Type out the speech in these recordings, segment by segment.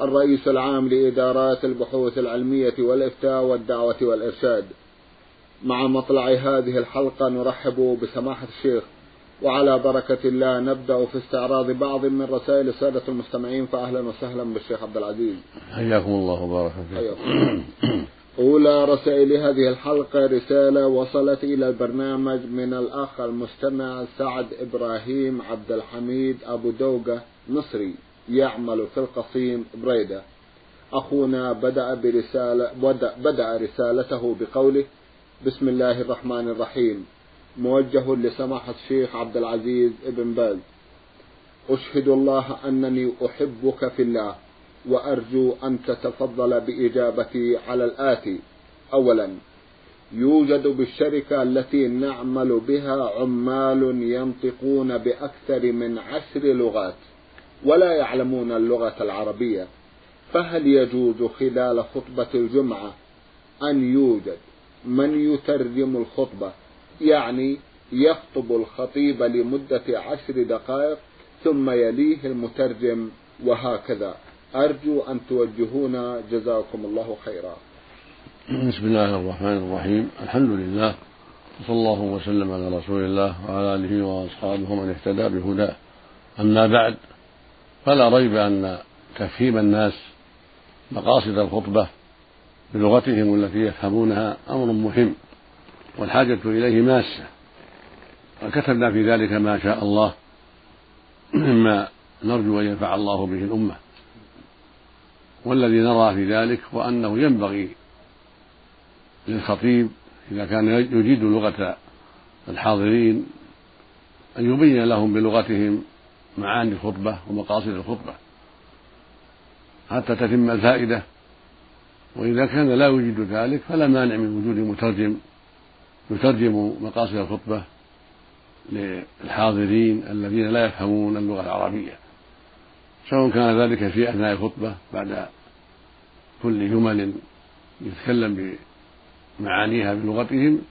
الرئيس العام لإدارات البحوث العلمية والإفتاء والدعوة والإرشاد. مع مطلع هذه الحلقة نرحب بسماحة الشيخ وعلى بركة الله نبدأ في استعراض بعض من رسائل السادة المستمعين فأهلا وسهلا بالشيخ عبد العزيز. حياكم الله وبارك فيكم أولى رسائل هذه الحلقة رسالة وصلت إلى البرنامج من الأخ المستمع سعد إبراهيم عبد الحميد أبو دوقة مصري. يعمل في القصيم بريدة. أخونا بدأ برسالة بدأ رسالته بقوله بسم الله الرحمن الرحيم. موجه لسماحة الشيخ عبد العزيز ابن باز. أشهد الله أنني أحبك في الله وأرجو أن تتفضل بإجابتي على الآتي. أولا يوجد بالشركة التي نعمل بها عمال ينطقون بأكثر من عشر لغات. ولا يعلمون اللغة العربية فهل يجوز خلال خطبة الجمعة أن يوجد من يترجم الخطبة؟ يعني يخطب الخطيب لمدة عشر دقائق ثم يليه المترجم وهكذا. أرجو أن توجهونا. جزاكم الله خيرا. بسم الله الرحمن الرحيم. الحمد لله وصلى الله وسلم على رسول الله وعلى آله وأصحابه ومن اهتدى بهداه. أما بعد فلا ريب أن تفهيم الناس مقاصد الخطبة بلغتهم التي يفهمونها أمر مهم والحاجة إليه ماسة. وكتبنا في ذلك ما شاء الله مما نرجو أن ينفع الله به الأمة. والذي نرى في ذلك هو أنه ينبغي للخطيب إذا كان يجيد لغة الحاضرين أن يبين لهم بلغتهم معاني الخطبة ومقاصد الخطبة حتى تتم الفائدة وإذا كان لا يوجد ذلك فلا مانع من وجود مترجم يترجم مقاصد الخطبة للحاضرين الذين لا يفهمون اللغة العربية سواء كان ذلك في أثناء الخطبة بعد كل جمل يتكلم بمعانيها بلغتهم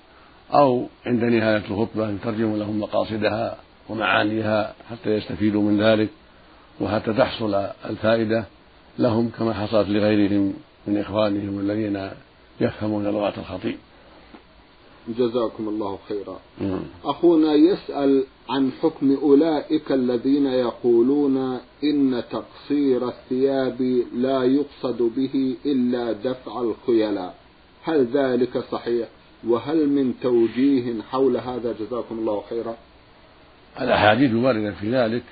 أو عند نهاية الخطبة يترجم لهم مقاصدها ومعانيها حتى يستفيدوا من ذلك وحتى تحصل الفائدة لهم كما حصلت لغيرهم من إخوانهم الذين يفهمون لغة الخطيب جزاكم الله خيرا. أخونا يسأل عن حكم أولئك الذين يقولون إن تقصير الثياب لا يقصد به إلا دفع الخيلاء. هل ذلك صحيح؟ وهل من توجيه حول هذا جزاكم الله خيرا؟ الأحاديث الواردة في ذلك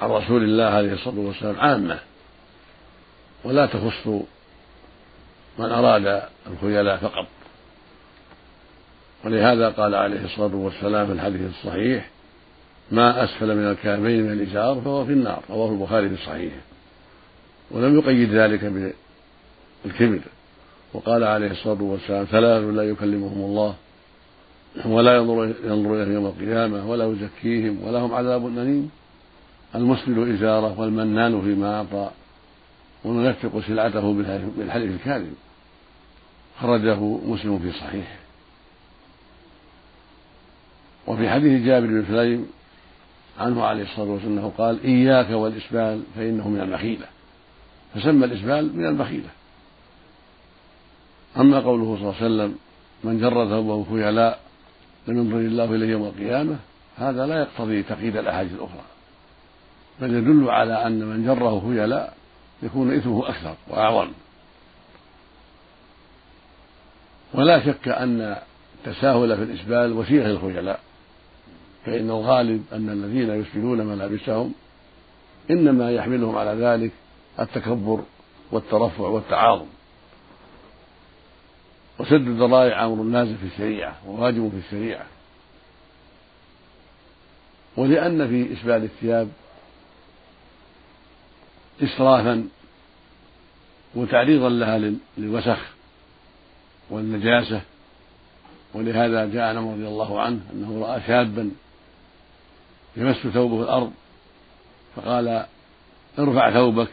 عن رسول الله عليه الصلاة والسلام عامة. ولا تخص من أراد الخيلاء فقط. ولهذا قال عليه الصلاة والسلام في الحديث الصحيح ما أسفل من الكعبين من الإزار فهو في النار. رواه البخاري في صحيحه. ولم يقيد ذلك بالكبر. وقال عليه الصلاة والسلام ثلاث لا يكلمهم الله ولا ينظر ينظر إليهم يوم القيامة ولا يزكيهم ولهم عذاب أليم. المسبل إزاره والمنان فيما أعطى والمنفق سلعته بالحلف الكاذب. خرجه مسلم في صحيحه وفي حديث جابر بن سليم عنه عليه الصلاة والسلام أنه قال إياك والإسبال فإنه من المخيلة فسمى الإسبال من المخيلة أما قوله صلى الله عليه وسلم من جر ثوبه خيلاء لم ينظر الله إليه يوم القيامة. هذا لا يقتضي تقييد الأحاديث الأخرى بل يدل على أن من جره خيلاء يكون إثمه أكثر وأعظم. ولا شك أن التساهل في الإسبال وسيلة للخيلاء فإن الغالب أن الذين يسبلون ملابسهم إنما يحملهم على ذلك التكبر والترفع والتعاظم. وسد الذرائع أمر نازل في الشريعة وواجب في الشريعة. ولأن في إسبال الثياب إسرافا وتعريضا لها للوسخ والنجاسة. ولهذا جاء عمر رضي الله عنه أنه رأى شابا يمس ثوبه الأرض فقال ارفع ثوبك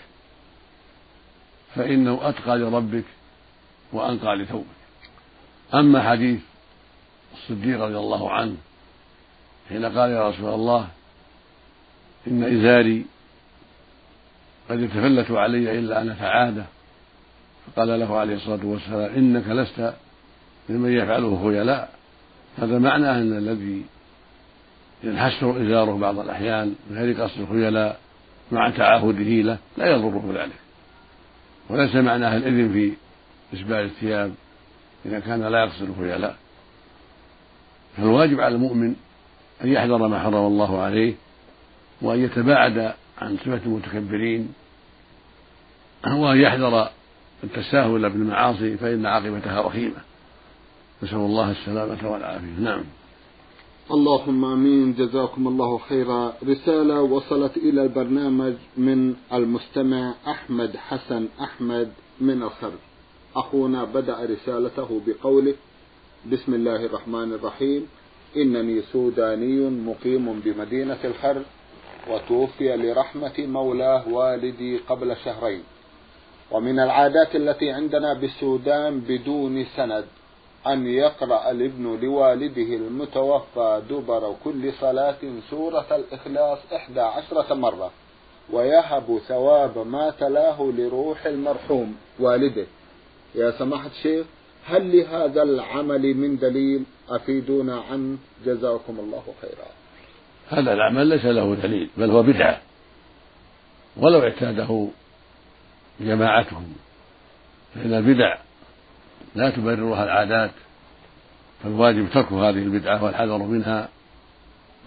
فإنه أتقى لربك وأنقى لثوبك. أما حديث الصديق رضي الله عنه حين قال يا رسول الله إن إزاري قد يتفلت علي إلا أن أتعاده فقال له عليه الصلاة والسلام إنك لست ممن يفعله خيلاء هذا معنى أن الذي ينحسر إزاره بعض الأحيان من غير قصد الخيلاء مع تعاهده له لا يضره ذلك وليس معناه الإذن في إسبال الثياب. إذا كان لا يقصد الخيلاء فالواجب على المؤمن أن يحذر ما حرم الله عليه وأن يتباعد عن صفة المتكبرين وأن يحذر التساهل بالمعاصي فإن عاقبتها رخيمة نسأل الله السلامة والعافية. نعم. اللهم آمين. جزاكم الله خيرا. رسالة وصلت إلى البرنامج من المستمع أحمد حسن أحمد من الخرج أخونا بدأ رسالته بقوله بسم الله الرحمن الرحيم. إنني سوداني مقيم بمدينة الخرج وتوفي لرحمة مولاه والدي قبل شهرين. ومن العادات التي عندنا بالسودان بدون سند أن يقرأ الابن لوالده المتوفى دبر كل صلاة سورة الإخلاص إحدى عشرة مرة ويهب ثواب ما تلاه لروح المرحوم والده. يا سماحة الشيخ هل لهذا العمل من دليل أفيدونا عنه جزاكم الله خيرا؟ هذا العمل ليس له دليل بل هو بدعة. ولو اعتاده جماعتهم فإن البدع لا تبررها العادات فالواجب ترك هذه البدعة والحذر منها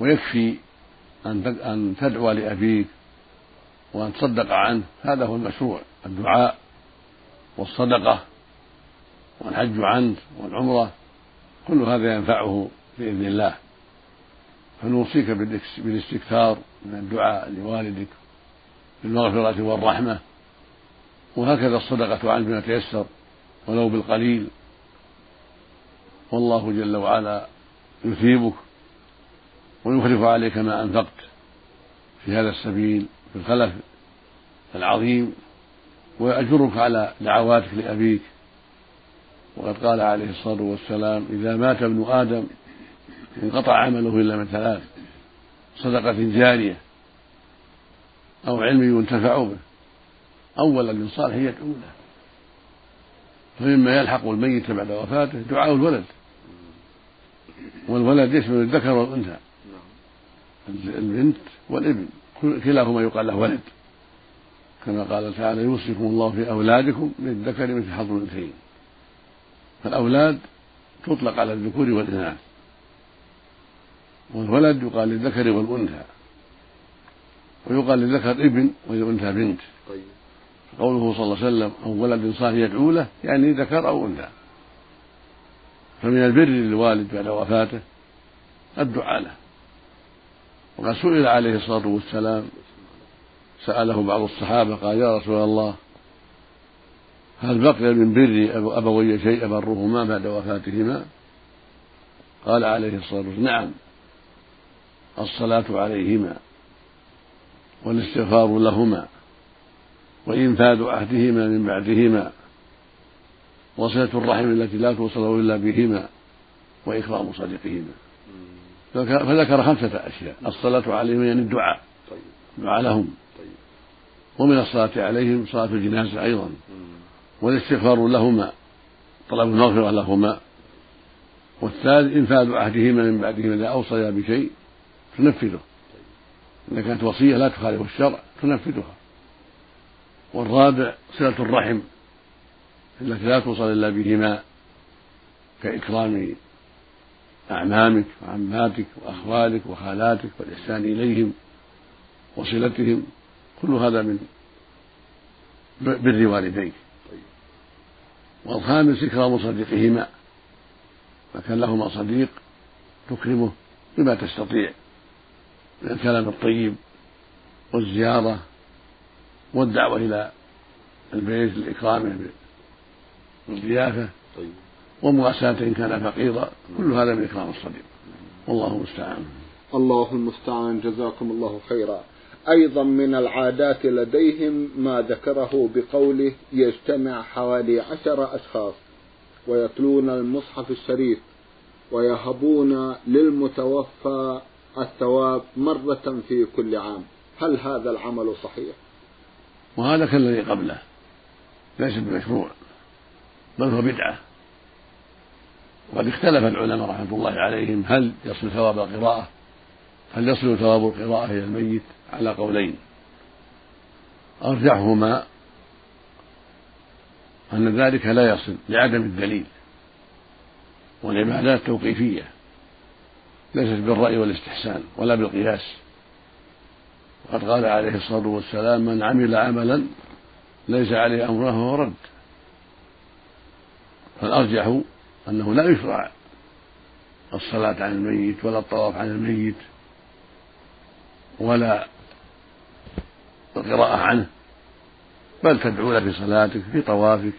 ويكفي أن أن تدعو لأبيك وأن تصدق عنه. هذا هو المشروع الدعاء والصدقة. والحج عنه والعمرة كل هذا ينفعه بإذن الله. فنوصيك بالاستكثار من الدعاء لوالدك بالمغفرة والرحمة. وهكذا الصدقة عنه بما تيسر ولو بالقليل. والله جل وعلا يثيبك ويخلف عليك ما أنفقت في هذا السبيل في الخلف العظيم. ويأجرك على دعواتك لأبيك. وقد قال عليه الصلاة والسلام إذا مات ابن آدم انقطع عمله إلا من ثلاث صدقة جارية أو علم ينتفع به أو ولد صالح له فمما يلحق الميت بعد وفاته دعاء الولد والولد يشمل الذكر والأنثى البنت والابن كلاهما يقال له ولد كما قال تعالى يوصيكم الله في أولادكم للذكر مثل حظ الأنثيين. فالأولاد تطلق على الذكور والإناث والولد يقال للذكر والأنثى. ويقال للذكر ابن وللأنثى بنت. طيب. قوله صلى الله عليه وسلم أو ولد صالح يدعو له يعني ذكر أو أنثى. فمن البر للوالد بعد وفاته الدعاء له. وقد سئل عليه الصلاة والسلام سأله بعض الصحابة قال يا رسول الله هل بقي من بر أبوي شيء أبرهما بعد وفاتهما؟ قال عليه الصلاة والسلام نعم الصلاة عليهما والاستغفار لهما وإنفاذ عهدهما من بعدهما وصلة الرحم التي لا توصل إلا بهما وإكرام صديقهما فذكر خمسة أشياء الصلاة عليهم يعني الدعاء الدعاء لهم. ومن الصلاة عليهم صلاة الجنازة أيضا. والاستغفار لهما طلب المغفرة لهما والثالث إنفاذ عهدهما من بعدهما إذا أوصيا بشيء تنفذه. إذا كانت وصية لا تخالف الشرع تنفذها. والرابع صلة الرحم التي لا توصل إلا بهما كإكرام أعمامك وعماتك وأخوالك وخالاتك والإحسان إليهم وصلتهم كل هذا من بر والديك. والخامس إكرام صديقهما فكان لهما صديق تكرمه بما تستطيع من الكلام الطيب والزيارة والدعوة إلى البيت لإكرامه بالضيافة طيب. ومواساة إن كان فقيرا كل هذا من إكرام الصديق. والله المستعان. الله المستعان. جزاكم الله خيرا. أيضا من العادات لديهم ما ذكره بقوله يجتمع حوالي عشر أشخاص ويتلون المصحف الشريف ويهبون للمتوفى الثواب مرة في كل عام. هل هذا العمل صحيح؟ وهذا كالذي قبله. ليس بمشروع بل هو بدعة. وقد اختلف العلماء رحمة الله عليهم هل يصل ثواب القراءة؟ هل يصل ثواب القراءة إلى الميت؟ على قولين. أرجحهما أن ذلك لا يصل لعدم الدليل والعبادات توقيفية ليست بالرأي والاستحسان ولا بالقياس. وقد قال عليه الصلاة والسلام من عمل عملا ليس عليه أمره فهو رد. فالأرجح أنه لا يشرع الصلاة عن الميت ولا الطواف عن الميت ولا القراءة عنه. بل تدعو له في صلاتك في طوافك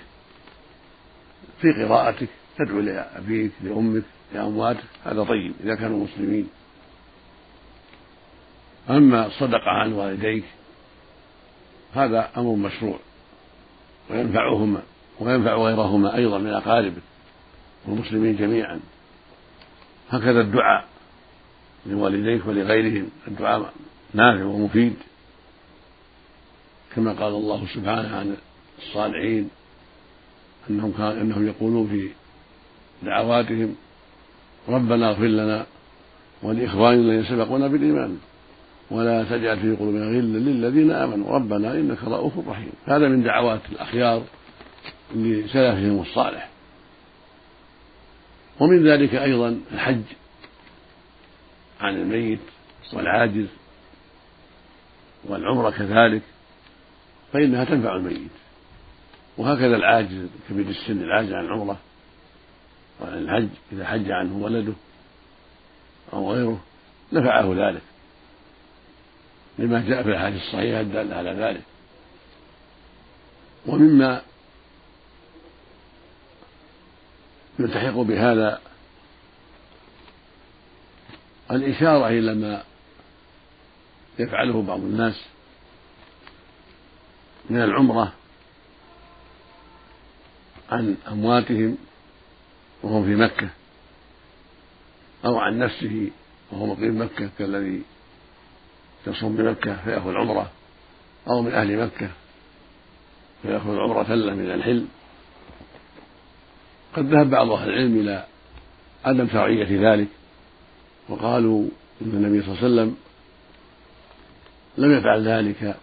في قراءتك تدعو لأبيك لأمك لأمواتك. هذا طيب إذا كانوا مسلمين. أما الصدقة عن والديك هذا أمر مشروع. وينفعهما وينفع غيرهما أيضا من أقاربك والمسلمين جميعا. هكذا الدعاء لوالديك ولغيرهم. الدعاء نافع ومفيد. كما قال الله سبحانه عن الصالحين أنهم كان أنهم يقولون في دعواتهم ربنا اغفر لنا ولإخواننا الذين سبقونا بالإيمان ولا تجعل في قلوبنا غلا للذين آمنوا. ربنا إنك رؤوف رحيم. هذا من دعوات الأخيار لسلفهم الصالح. ومن ذلك أيضا الحج عن الميت والعاجز والعمرة كذلك. فإنها تنفع الميت. وهكذا العاجز كبير السن العاجز عن العمرة وعن الحج إذا حج عنه ولده أو غيره نفعه ذلك. لما جاء في الأحاديث الصحيحة الدالة على ذلك. ومما يلتحق بهذا الإشارة إلى ما يفعله بعض الناس من العمرة عن أمواتهم وهم في مكة أو عن نفسه وهو مقيم مكة كالذي يصوم بمكة فيأخذ عمرة أو من أهل مكة فيأخذ عمرة له من الحلم قد ذهب بعض أهل العلم إلى عدم شرعية ذلك وقالوا إن النبي صلى الله عليه وسلم لم يفعل ذلك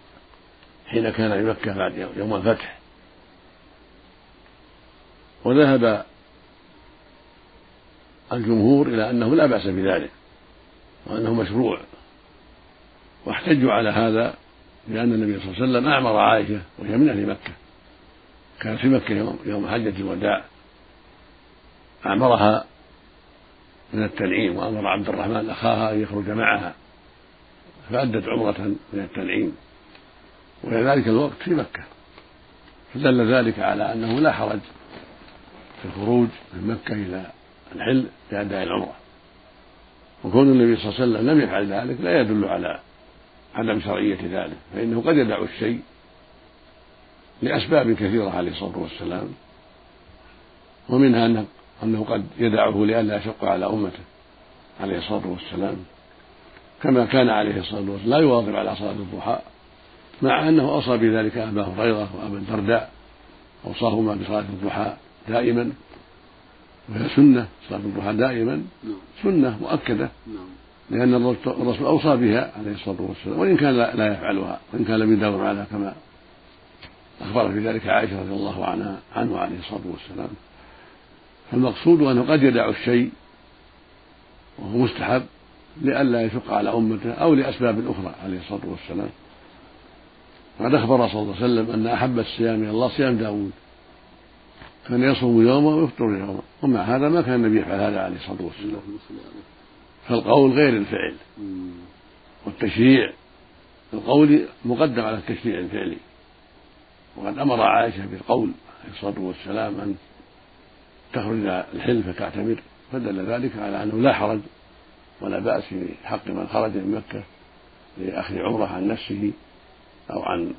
حين كان في مكة بعد يوم الفتح. وذهب الجمهور إلى أنه لا بأس بذلك وأنه مشروع. واحتجوا على هذا لأن النبي صلى الله عليه وسلم أعمر عائشة وهي من أهل مكة. كانت في مكة يوم, يوم حجة الوداع. أعمرها من التنعيم وأمر عبد الرحمن أخاها أن يخرج معها. فأدت عمرة من التنعيم. وفي ذلك الوقت في مكة. فدل ذلك على أنه لا حرج في الخروج من مكة إلى الحل لأداء العمرة. وكون النبي صلى الله عليه وسلم لم يفعل ذلك لا يدل على عدم شرعية ذلك فإنه قد يدع الشيء لأسباب كثيرة عليه الصلاة والسلام ومنها أنه قد يدعه لئلا يشق على أمته عليه الصلاة والسلام كما كان عليه الصلاة والسلام لا يواظب على صلاة الضحى مع أنه أوصى بذلك أبا هريرة وأبا الدرداء أوصاهما بصلاة الضحى دائما وهي سنة صلاة الضحى دائما سنة مؤكدة لأن الرسول أوصى بها عليه الصلاة والسلام وإن كان لا يفعلها وإن كان لم يداوم عليها كما أخبر في ذلك عائشة رضي الله عنها عنه عليه الصلاة والسلام. فالمقصود أنه قد يدع الشيء وهو مستحب لئلا يشق على أمته أو لأسباب أخرى عليه الصلاة والسلام. وقد أخبر صلى الله عليه وسلم أن أحب الصيام إلى الله صيام داود. كان يصوم يوما ويفطر يوما. ومع هذا ما كان النبي يفعل هذا عليه الصلاة والسلام. فالقول غير الفعل. والتشريع. القولي مقدم على التشريع الفعلي. وقد أمر عائشة بالقول عليه الصلاة والسلام أن تخرج الحل فتعتمر فدل ذلك على أنه لا حرج ولا بأس في حق من خرج من مكة لأخذ عمرة عن نفسه. أو عن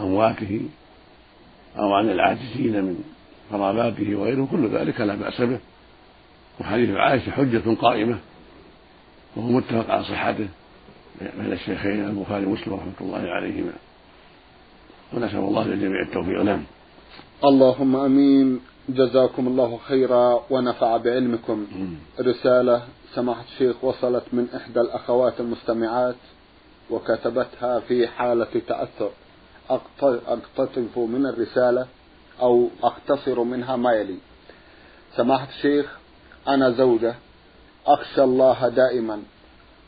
أمواته أو عن العاجزين من قراباته وغيرهم كل ذلك لا بأس به. وحديث عائشة حجة قائمة وهو متفق على صحته بين الشيخين البخاري ومسلم رحمة الله عليهما. ونسأل الله للجميع التوفيق. نعم. اللهم آمين. جزاكم الله خيرا ونفع بعلمكم. رسالة سماحة الشيخ وصلت من إحدى الأخوات المستمعات. وكتبتها في حالة تأثر. أقتطف من الرسالة أو أختصر منها ما يلي. سماحة الشيخ أنا زوجة أخشى الله دائما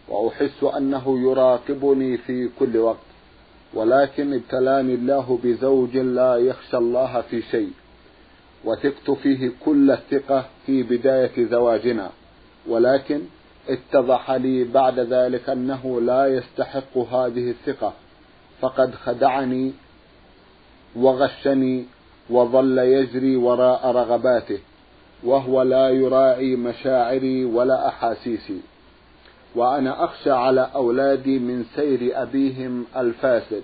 وأحس أنه يراقبني في كل وقت ولكن ابتلاني الله بزوج لا يخشى الله في شيء وثقت فيه كل الثقة في بداية زواجنا ولكن اتضح لي بعد ذلك أنه لا يستحق هذه الثقة. فقد خدعني وغشني وظل يجري وراء رغباته وهو لا يراعي مشاعري ولا أحاسيسي. وأنا أخشى على أولادي من سير أبيهم الفاسد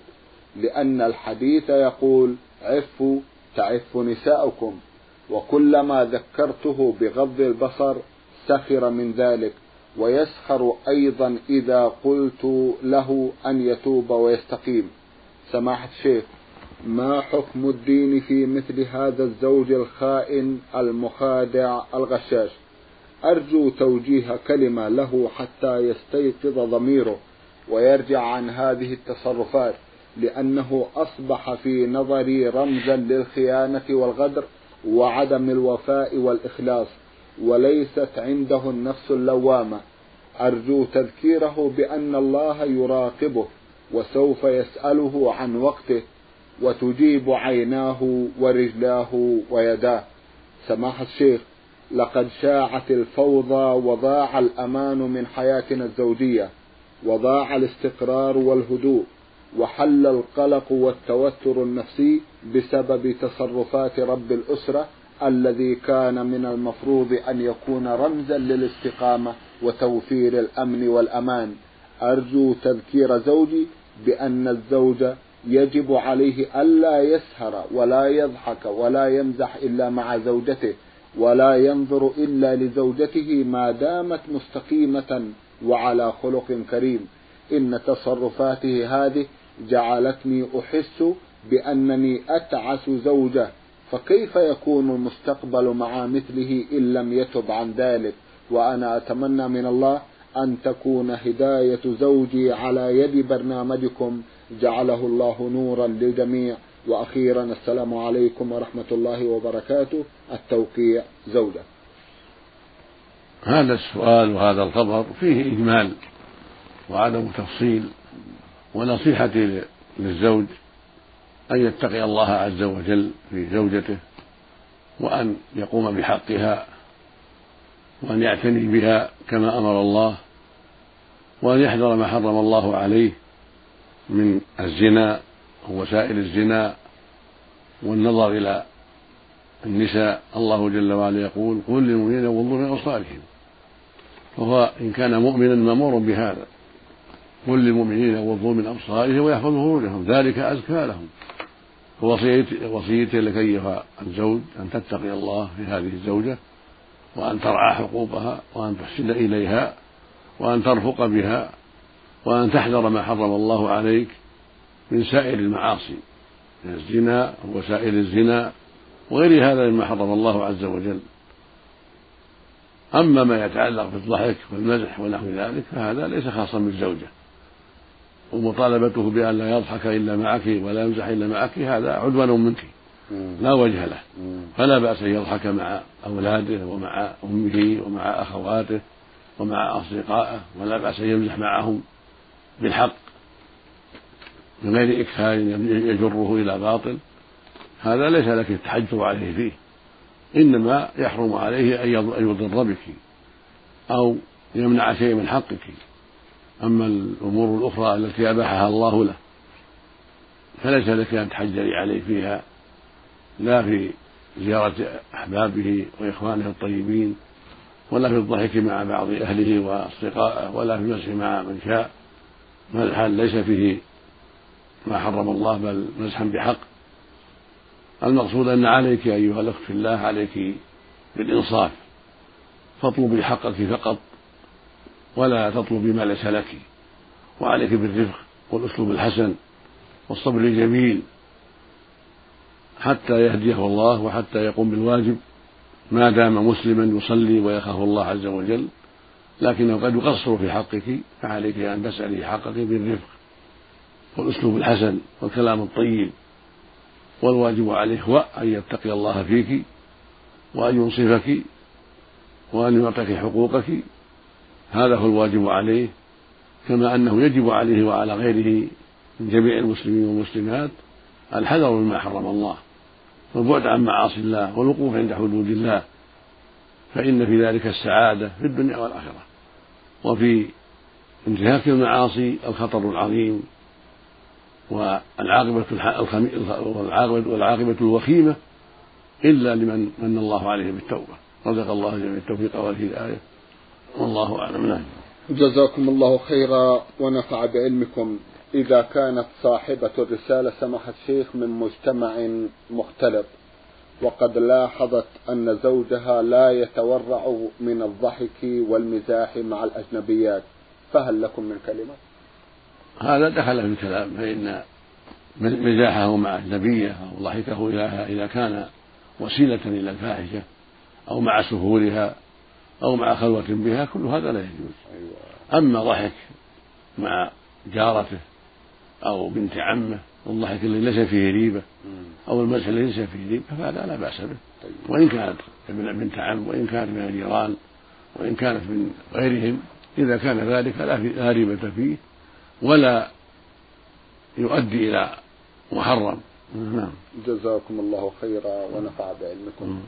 لأن الحديث يقول عفوا تعف نساؤكم. وكلما ذكرته بغض البصر سخر من ذلك. ويسخر أيضا إذا قلت له أن يتوب ويستقيم. سماحة الشيخ ما حكم الدين في مثل هذا الزوج الخائن المخادع الغشاش؟ أرجو توجيه كلمة له حتى يستيقظ ضميره ويرجع عن هذه التصرفات لأنه أصبح في نظري رمزا للخيانة والغدر وعدم الوفاء والإخلاص وليست عنده النفس اللوامة. أرجو تذكيره بأن الله يراقبه وسوف يسأله عن وقته وتجيب عيناه ورجلاه ويداه. سماحة الشيخ لقد شاعت الفوضى وضاع الأمان من حياتنا الزوجية وضاع الاستقرار والهدوء وحل القلق والتوتر النفسي بسبب تصرفات رب الأسرة الذي كان من المفروض أن يكون رمزا للاستقامة وتوفير الأمن والأمان. أرجو تذكير زوجي بأن الزوج يجب عليه ألا يسهر ولا يضحك ولا يمزح إلا مع زوجته ولا ينظر إلا لزوجته ما دامت مستقيمة وعلى خلق كريم. إن تصرفاته هذه جعلتني أحس بأنني أتعس زوجة فكيف يكون المستقبل مع مثله إن لم يتب عن ذلك؟ وأنا أتمنى من الله أن تكون هداية زوجي على يد برنامجكم. جعله الله نورا للجميع. وأخيرا السلام عليكم ورحمة الله وبركاته. التوقيع زوجة. هذا السؤال وهذا الخبر فيه إجمال وعدم تفصيل. ونصيحتي للزوج أن يتقي الله عز وجل في زوجته وأن يقوم بحقها. وأن يعتني بها كما أمر الله وأن يحذر ما حرم الله عليه من الزنا ووسائل الزنا والنظر إلى النساء. الله جل وعلا يقول قل للمؤمنين يغضوا من أبصارهم وهو إن كان مؤمنا مأمور بهذا. قل للمؤمنين يغضوا من أبصارهم ويحفظوا فروجهم ذلك أزكى لهم. وصيتي لك أيها الزوج أن تتقي الله في هذه الزوجة. وأن ترعى حقوقها وأن تحسن إليها وأن ترفق بها وأن تحذر ما حرم الله عليك من سائر المعاصي من الزنا ووسائل الزنا وغير هذا مما حرم الله عز وجل. أما ما يتعلق بالضحك والمزح ونحو ذلك فهذا ليس خاصا بالزوجة. ومطالبته بأن لا يضحك إلا معك ولا يمزح إلا معك هذا عدوان منك. لا وجه له. فلا بأس أن يضحك مع أولاده ومع أمه ومع أخواته ومع أصدقائه ولا بأس أن يمزح معهم بالحق من غير إكثار يجره إلى باطل. هذا ليس لك التحجر عليه فيه إنما يحرم عليه أن يضر بك أو يمنع شيء من حقك. أما الأمور الأخرى التي أباحها الله له فليس لك أن تحجري عليه فيها لا في زيارة أحبابه وإخوانه الطيبين ولا في الضحك مع بعض أهله وأصدقائه ولا في المسح مع من شاء. الحال ليس فيه ما حرم الله بل مزحا بحق. المقصود أن عليك أيها الأخت في الله عليك بالإنصاف. فاطلبي حقك فقط ولا تطلبي ما ليس لك. وعليك بالرفق والأسلوب الحسن والصبر الجميل حتى يهديه الله وحتى يقوم بالواجب. ما دام مسلما يصلي ويخاف الله عز وجل لكنه قد يقصر في حقك فعليك أن تسألي حقك بالرفق والأسلوب الحسن والكلام الطيب والواجب عليه هو أن يتقي الله فيك وأن ينصفك وأن يعطيك حقوقك. هذا هو الواجب عليه كما أنه يجب عليه وعلى غيره من جميع المسلمين والمسلمات الحذر مما حرم الله. والبعد عن معاصي الله والوقوف عند حدود الله فإن في ذلك السعادة في الدنيا والآخرة. وفي انتهاك المعاصي الخطر العظيم والعاقبة والعاقبة والعاقبة الوخيمة إلا لمن من الله عليه بالتوبة. رزق الله جميع التوفيق والهداية والله أعلم. نعم. جزاكم الله خيرا ونفع بعلمكم. إذا كانت صاحبة الرسالة سماحة الشيخ من مجتمع مختلط وقد لاحظت أن زوجها لا يتورع من الضحك والمزاح مع الأجنبيات فهل لكم من كلمة؟ هذا دخل في الكلام فإن مزاحه مع أجنبية أو ضحكه إليها إذا كان وسيلة إلى الفاحشة أو مع سهولها أو مع خلوة بها كل هذا لا يجوز أيوة. أما ضحك مع جارته أو بنت عمه الضحك الذي ليس فيه ريبة. أو المزح الذي ليس فيه ريبة فهذا لا بأس به. طيب. وإن كانت بنت عم وإن كانت من الجيران وإن كانت من غيرهم إذا كان ذلك لا ريبة فيه ولا يؤدي إلى محرم. نعم. جزاكم الله خيرا ونفع بعلمكم.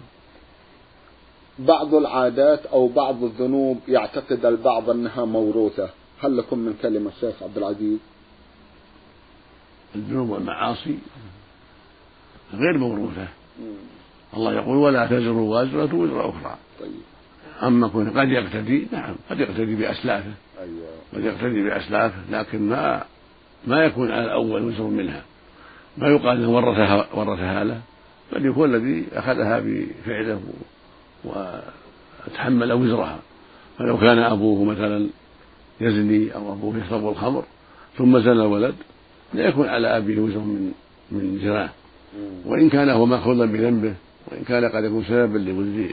بعض العادات أو بعض الذنوب يعتقد البعض أنها موروثة. هل لكم من كلمة شيخ عبد العزيز؟ الذنوب والمعاصي غير موروثة. الله يقول ولا تزر وازرة وزر أخرى. طيب. أما كون قد يقتدي نعم قد يقتدي بأسلافه. أيوة. قد يقتدي بأسلافه لكن ما ما يكون على الأول وزر منها. ما يقال إنه ورثها ورثها له بل يكون الذي أخذها بفعله وتحمل وزرها. فلو كان أبوه مثلا يزني أو أبوه يشرب الخمر ثم زنى الولد لا يكون على ابيه وزر من من زناه وإن كان هو مأخوذا بذنبه وإن كان قد يكون سببا لوزر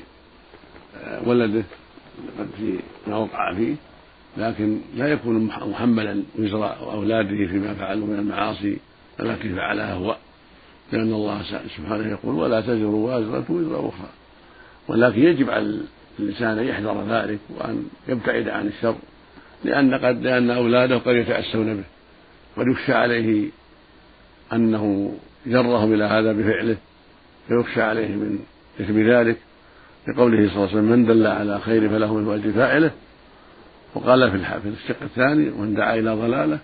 ولده قد في ما وقع فيه لكن لا يكون محملا وزر أولاده فيما فعلوا من المعاصي التي فعلها هو. لأن الله سبحانه يقول ولا تزر وازرة وزر أخرى. ولكن يجب على الإنسان أن يحذر ذلك وأن يبتعد عن الشر لأن قد لأن أولاده قد يتأسون به. قد يخشى عليه أنه جرهم إلى هذا بفعله فيخشى عليه من إثم ذلك لقوله صلى الله عليه وسلم من دل على خير فله من وجه فاعله. وقال في الشق الثاني ومن دعا إلى ضلاله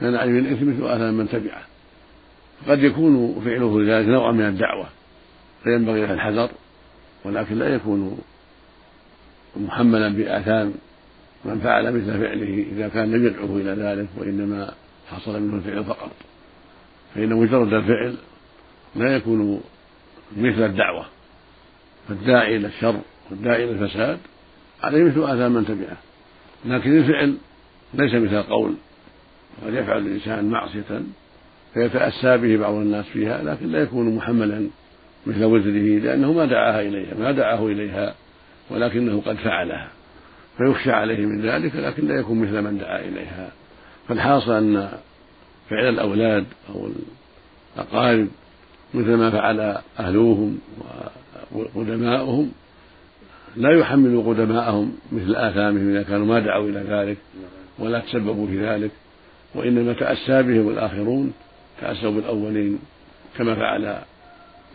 كان عليه من مثل آثام من تبعه. قد يكون فعله ذلك نوعا من الدعوة فينبغي له الحذر ولكن لا يكون محملا بآثام من فعل مثل فعله إذا كان لم يدعوه إلى ذلك وإنما حصل منه الفعل فقط. فإن مجرد الفعل لا يكون مثل الدعوة. فالداعي إلى الشر والداعي إلى الفساد عليه مثل آثام من تبعه. لكن الفعل ليس مثل القول. قد يفعل الإنسان معصية فيتأسى به بعض الناس فيها لكن لا يكون محملا مثل وزره لأنه ما دعاها إليها ما دعاه إليها ولكنه قد فعلها. فيخشى عليه من ذلك لكن لا يكون مثل من دعا إليها. فالحاصل أن فعل الأولاد أو الأقارب مثل ما فعل أهلوهم وقدماؤهم لا يحملوا قدماءهم مثل آثامهم إذا كانوا ما دعوا إلى ذلك ولا تسببوا في ذلك وإنما تأسى بهم الآخرون تأسوا بالأولين كما فعل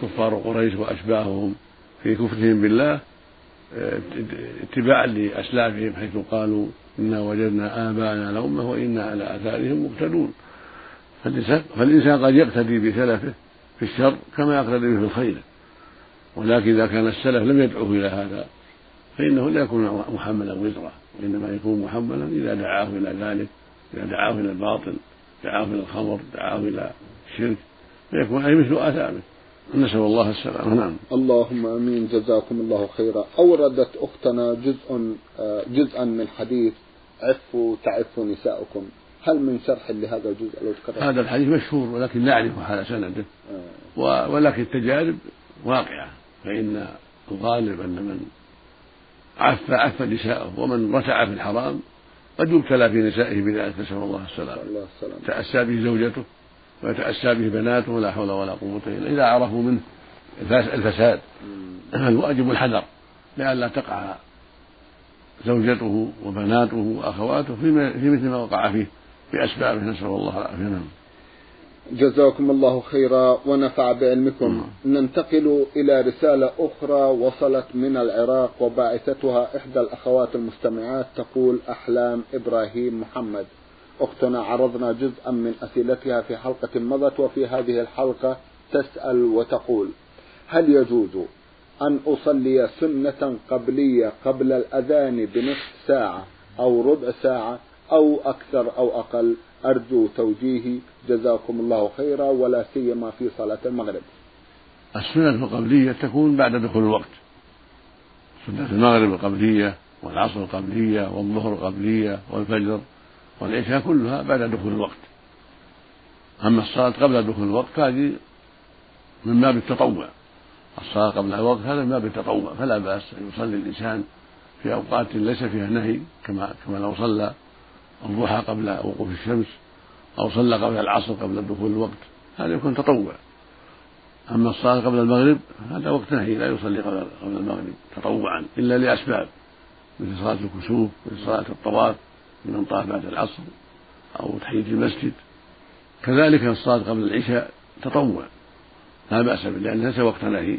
كفار قريش وأشباههم في كفرهم بالله اتباعا لأسلافهم حيث قالوا إنا وجدنا آباءنا لأمة وإنا على آثارهم مقتدون فالإنسان قد يقتدي بسلفه في الشر كما يقتدي به في الخير. ولكن إذا كان السلف لم يدعوه إلى هذا فإنه لا يكون محملا وزرا وإنما يكون محملا إذا دعاه إلى ذلك إذا دعاه إلى الباطل دعاه إلى الخمر دعاه إلى الشرك. فيكون أي مثل آثامه. نسأل الله السلامة. نعم. اللهم آمين. جزاكم الله خيرا. أوردت أختنا جزء آه، جزءا من حديث عفوا تعفوا نساؤكم. هل من شرح لهذا الجزء لو تكرر؟ هذا الحديث مشهور ولكن لا اعرف حال سنده. آه. ولكن التجارب واقعة فإن الغالب أن من عف عف نساءه ومن رتع في الحرام قد يبتلى في نسائه بذلك نسأل الله السلامة. تأسى به زوجته ويتأسى به بناته لا حول ولا قوة إلا إذا عرفوا منه الفساد. الواجب الحذر لئلا تقع زوجته وبناته وأخواته في مثل ما وقع فيه بأسبابه نسأل الله العافية. نعم. جزاكم الله خيرا ونفع بعلمكم. ننتقل إلى رسالة أخرى وصلت من العراق وباعثتها إحدى الأخوات المستمعات تقول أحلام إبراهيم محمد. أختنا عرضنا جزءا من أسئلتها في حلقة مضت وفي هذه الحلقة تسأل وتقول هل يجوز أن أصلي سنة قبلية قبل الأذان بنصف ساعة أو ربع ساعة أو أكثر أو أقل. أرجو توجيهي. جزاكم الله خيرا ولا سيما في صلاة المغرب. السنة القبلية تكون بعد دخول الوقت. سنة المغرب القبلية والعصر القبلية والظهر القبلية والفجر والعشاء كلها بعد دخول الوقت. أما الصلاة قبل دخول الوقت هذه من باب التطوع. الصلاة قبل الوقت هذا من باب التطوع. فلا بأس أن يصلي الإنسان في أوقات ليس فيها نهي كما كما لو صلى الضحى قبل وقوف الشمس أو صلى قبل العصر قبل دخول الوقت. هذا يكون تطوع. أما الصلاة قبل المغرب هذا وقت نهي لا يصلي قبل المغرب تطوعا إلا لأسباب مثل صلاة الكسوف مثل صلاة الطواف لمن طاف بعد العصر أو تحية المسجد. كذلك الصلاة قبل العشاء تطوع. لا بأس به لأنها ليس وقت نهي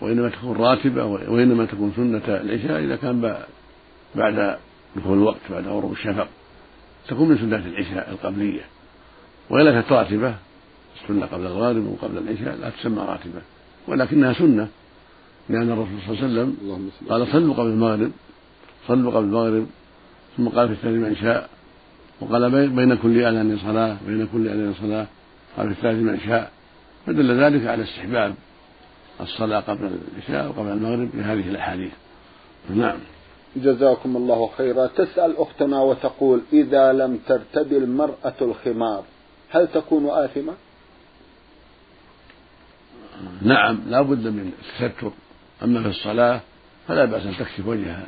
وإنما تكون راتبة وإنما تكون سنة العشاء إذا كان بعد دخول الوقت بعد غروب الشفق. تكون من سنة العشاء القبلية. وإذا كانت راتبة السنة قبل الغالب وقبل العشاء لا تسمى راتبة. ولكنها سنة لأن الرسول صلى الله عليه وسلم قال صلوا قبل المغرب صلوا قبل المغرب ثم قال في الثاني من شاء وقال بين كل أذان صلاة بين كل أذان صلاة قال في الثالث من شاء فدل ذلك على استحباب الصلاة قبل العشاء وقبل المغرب بهذه الأحاديث. نعم. جزاكم الله خيرا. تسأل أختنا وتقول إذا لم ترتدي المرأة الخمار هل تكون آثمة؟ نعم لا بد من التستر. أما في الصلاة فلا بأس أن تكشف وجهها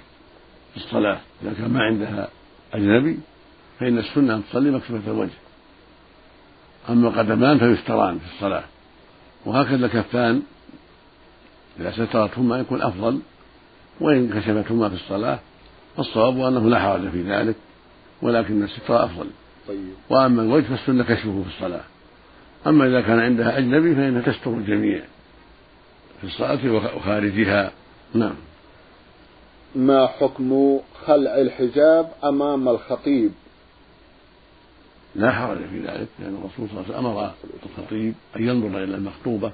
في الصلاة. إذا كان ما عندها أجنبي فإن السنة أن تصلي مكشوفة الوجه. أما القدمان فيستران في الصلاة. وهكذا الكفان إذا سترتهما يكون أفضل وإن كشفتهما في الصلاة فالصواب أنه لا حرج في ذلك ولكن الستر أفضل. طيب. وأما الوجه فالسنة كشفه في الصلاة. أما إذا كان عندها أجنبي فإنها تستر الجميع في الصلاة وخارجها. نعم. ما حكم خلع الحجاب أمام الخطيب؟ لا حرج في ذلك لأن الرسول صلى الله عليه وسلم أمر الخطيب أن ينظر إلى المخطوبة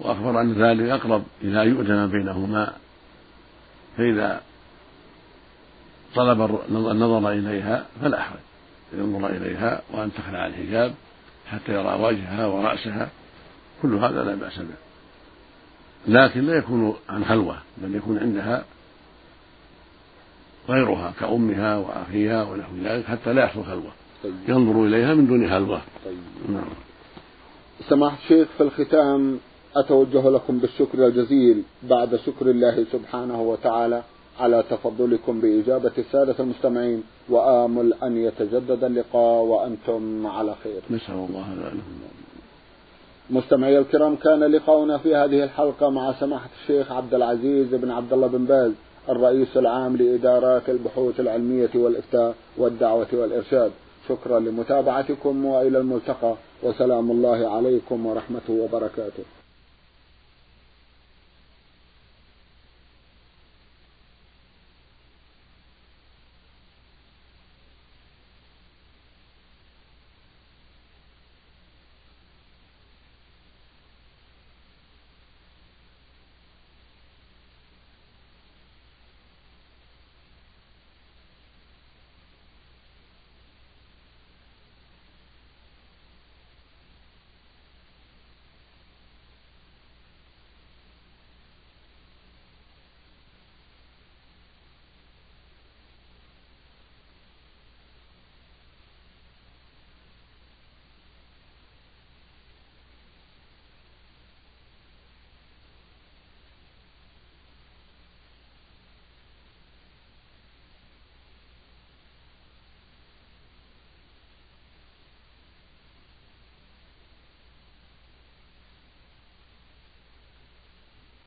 وأخبر أن ذلك أقرب إلى يؤذن بينهما. فإذا طلب النظر إليها فلا حرج أن ينظر إليها وأن تخلع الحجاب حتى يرى وجهها ورأسها كل هذا لا بأس به. لكن لا يكون عن خلوة بل يكون عندها غيرها كأمها وأخيها ونحو ذلك حتى لا يحصل خلوة. طيب. ينظر إليها من دون خلوة طيب. نعم. سماحة الشيخ في الختام أتوجه لكم بالشكر الجزيل بعد شكر الله سبحانه وتعالى على تفضلكم بإجابة السادة المستمعين وآمل أن يتجدد اللقاء وأنتم على خير. نسأل الله ذلك مستمعي الكرام كان لقاؤنا في هذه الحلقة مع سماحة الشيخ عبد العزيز بن عبد الله بن باز الرئيس العام لإدارات البحوث العلمية والإفتاء والدعوة والإرشاد. شكرا لمتابعتكم وإلى الملتقى وسلام الله عليكم ورحمته وبركاته.